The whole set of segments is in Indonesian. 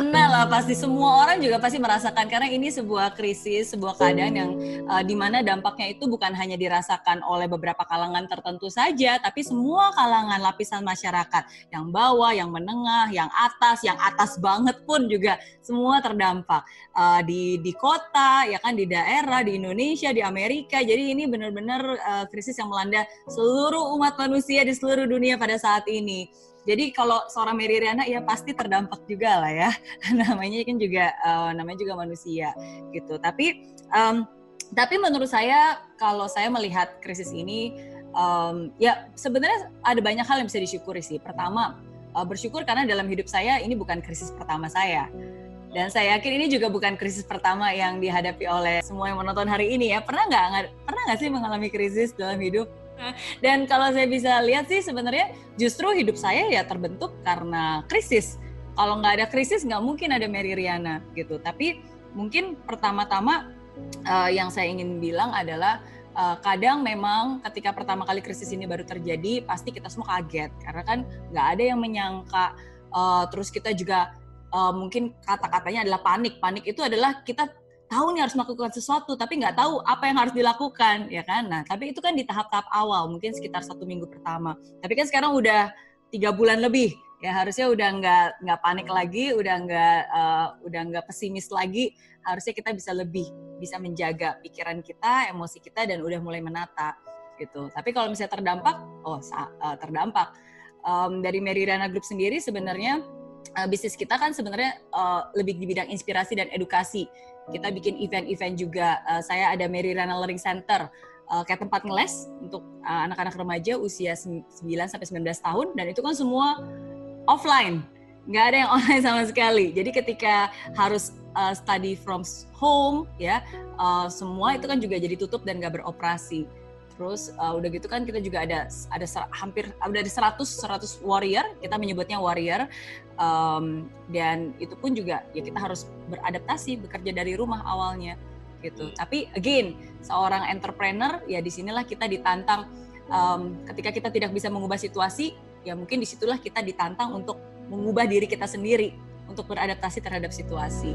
kena lah pasti semua orang juga pasti merasakan karena ini sebuah krisis, sebuah keadaan yang uh, di mana dampaknya itu bukan hanya dirasakan oleh beberapa kalangan tertentu saja, tapi semua kalangan lapisan masyarakat yang bawah, yang menengah, yang atas, yang atas banget pun juga semua terdampak uh, di di kota, ya kan di daerah, di Indonesia, di Amerika. Jadi ini benar-benar uh, krisis yang melanda seluruh umat manusia di seluruh dunia pada saat ini. Jadi kalau seorang Mary Riana ya pasti terdampak juga lah ya. namanya kan juga uh, namanya juga manusia gitu. Tapi um, tapi menurut saya kalau saya melihat krisis ini um, ya sebenarnya ada banyak hal yang bisa disyukuri sih. Pertama uh, bersyukur karena dalam hidup saya ini bukan krisis pertama saya. Dan saya yakin ini juga bukan krisis pertama yang dihadapi oleh semua yang menonton hari ini ya. Pernah nggak pernah nggak sih mengalami krisis dalam hidup? Dan kalau saya bisa lihat sih sebenarnya justru hidup saya ya terbentuk karena krisis. Kalau nggak ada krisis nggak mungkin ada Mary Riana gitu. Tapi mungkin pertama-tama uh, yang saya ingin bilang adalah uh, kadang memang ketika pertama kali krisis ini baru terjadi pasti kita semua kaget karena kan nggak ada yang menyangka. Uh, terus kita juga uh, mungkin kata-katanya adalah panik. Panik itu adalah kita tahu nih harus melakukan sesuatu tapi nggak tahu apa yang harus dilakukan ya kan? Nah tapi itu kan di tahap-tahap awal mungkin sekitar satu minggu pertama. Tapi kan sekarang udah tiga bulan lebih ya harusnya udah nggak nggak panik lagi udah nggak uh, udah nggak pesimis lagi harusnya kita bisa lebih bisa menjaga pikiran kita emosi kita dan udah mulai menata gitu. Tapi kalau misalnya terdampak oh uh, terdampak. Um, dari Merirana Group sendiri sebenarnya uh, bisnis kita kan sebenarnya uh, lebih di bidang inspirasi dan edukasi kita bikin event-event juga. Uh, saya ada Mary Rana Learning Center uh, kayak tempat ngeles untuk uh, anak-anak remaja usia 9 sampai 19 tahun dan itu kan semua offline. Nggak ada yang online sama sekali. Jadi ketika harus uh, study from home ya, uh, semua itu kan juga jadi tutup dan nggak beroperasi. Terus uh, udah gitu kan kita juga ada ada hampir ada 100 100 warrior, kita menyebutnya warrior. Um, dan itu pun juga ya kita harus beradaptasi bekerja dari rumah awalnya gitu. Tapi again, seorang entrepreneur ya di sinilah kita ditantang um, ketika kita tidak bisa mengubah situasi, ya mungkin di situlah kita ditantang untuk mengubah diri kita sendiri untuk beradaptasi terhadap situasi.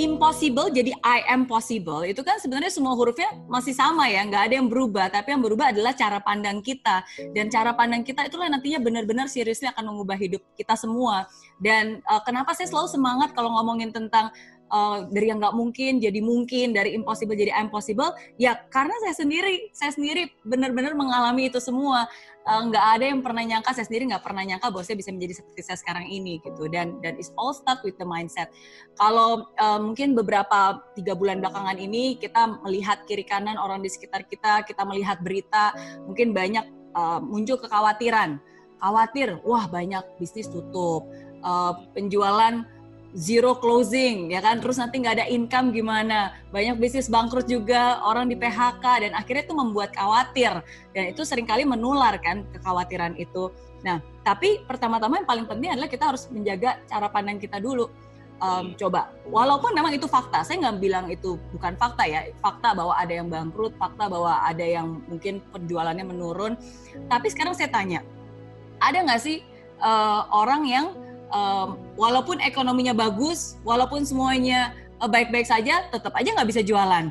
Impossible jadi I am possible. Itu kan sebenarnya semua hurufnya masih sama ya nggak ada yang berubah. Tapi yang berubah adalah cara pandang kita. Dan cara pandang kita itulah nantinya benar-benar seriously akan mengubah hidup kita semua. Dan uh, kenapa saya selalu semangat kalau ngomongin tentang uh, dari yang nggak mungkin jadi mungkin, dari impossible jadi impossible, ya karena saya sendiri, saya sendiri benar-benar mengalami itu semua. Eh, nggak uh, ada yang pernah nyangka, saya sendiri nggak pernah nyangka bahwa saya bisa menjadi seperti saya sekarang ini gitu. Dan dan it's all start with the mindset. Kalau uh, mungkin beberapa tiga bulan belakangan ini kita melihat kiri kanan orang di sekitar kita, kita melihat berita, mungkin banyak uh, muncul kekhawatiran. Khawatir, wah banyak bisnis tutup, uh, penjualan zero closing ya kan? Terus nanti nggak ada income gimana? Banyak bisnis bangkrut juga orang di PHK dan akhirnya itu membuat khawatir. Dan itu sering kali menular kan kekhawatiran itu. Nah tapi pertama-tama yang paling penting adalah kita harus menjaga cara pandang kita dulu. Um, coba walaupun memang itu fakta saya nggak bilang itu bukan fakta ya. Fakta bahwa ada yang bangkrut fakta bahwa ada yang mungkin penjualannya menurun. Tapi sekarang saya tanya ada nggak sih uh, orang yang um, walaupun ekonominya bagus, walaupun semuanya uh, baik-baik saja, tetap aja nggak bisa jualan.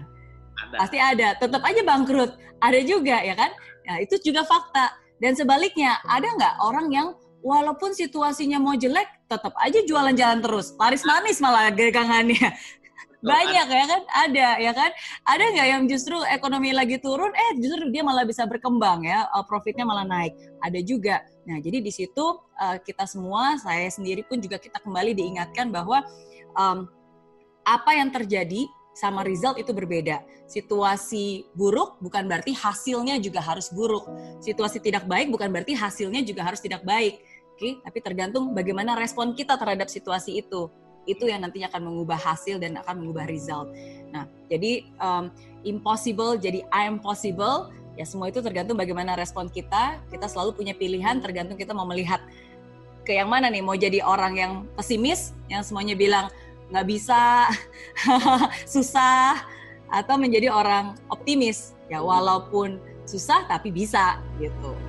Ada. Pasti ada, tetap aja bangkrut. Ada juga ya kan? Nah, itu juga fakta. Dan sebaliknya, ada nggak orang yang walaupun situasinya mau jelek, tetap aja jualan jalan terus. Laris manis malah gegangannya banyak ya kan? Ada ya kan? Ada nggak yang justru ekonomi lagi turun eh justru dia malah bisa berkembang ya? Uh, profitnya malah naik. Ada juga. Nah jadi di situ uh, kita semua saya sendiri pun juga kita kembali diingatkan bahwa um, apa yang terjadi sama result itu berbeda. Situasi buruk bukan berarti hasilnya juga harus buruk. Situasi tidak baik bukan berarti hasilnya juga harus tidak baik. Oke, tapi tergantung bagaimana respon kita terhadap situasi itu itu yang nantinya akan mengubah hasil dan akan mengubah result. Nah, jadi um, impossible jadi I am possible ya semua itu tergantung bagaimana respon kita. Kita selalu punya pilihan tergantung kita mau melihat ke yang mana nih. Mau jadi orang yang pesimis yang semuanya bilang nggak bisa, susah, atau menjadi orang optimis ya walaupun susah tapi bisa gitu.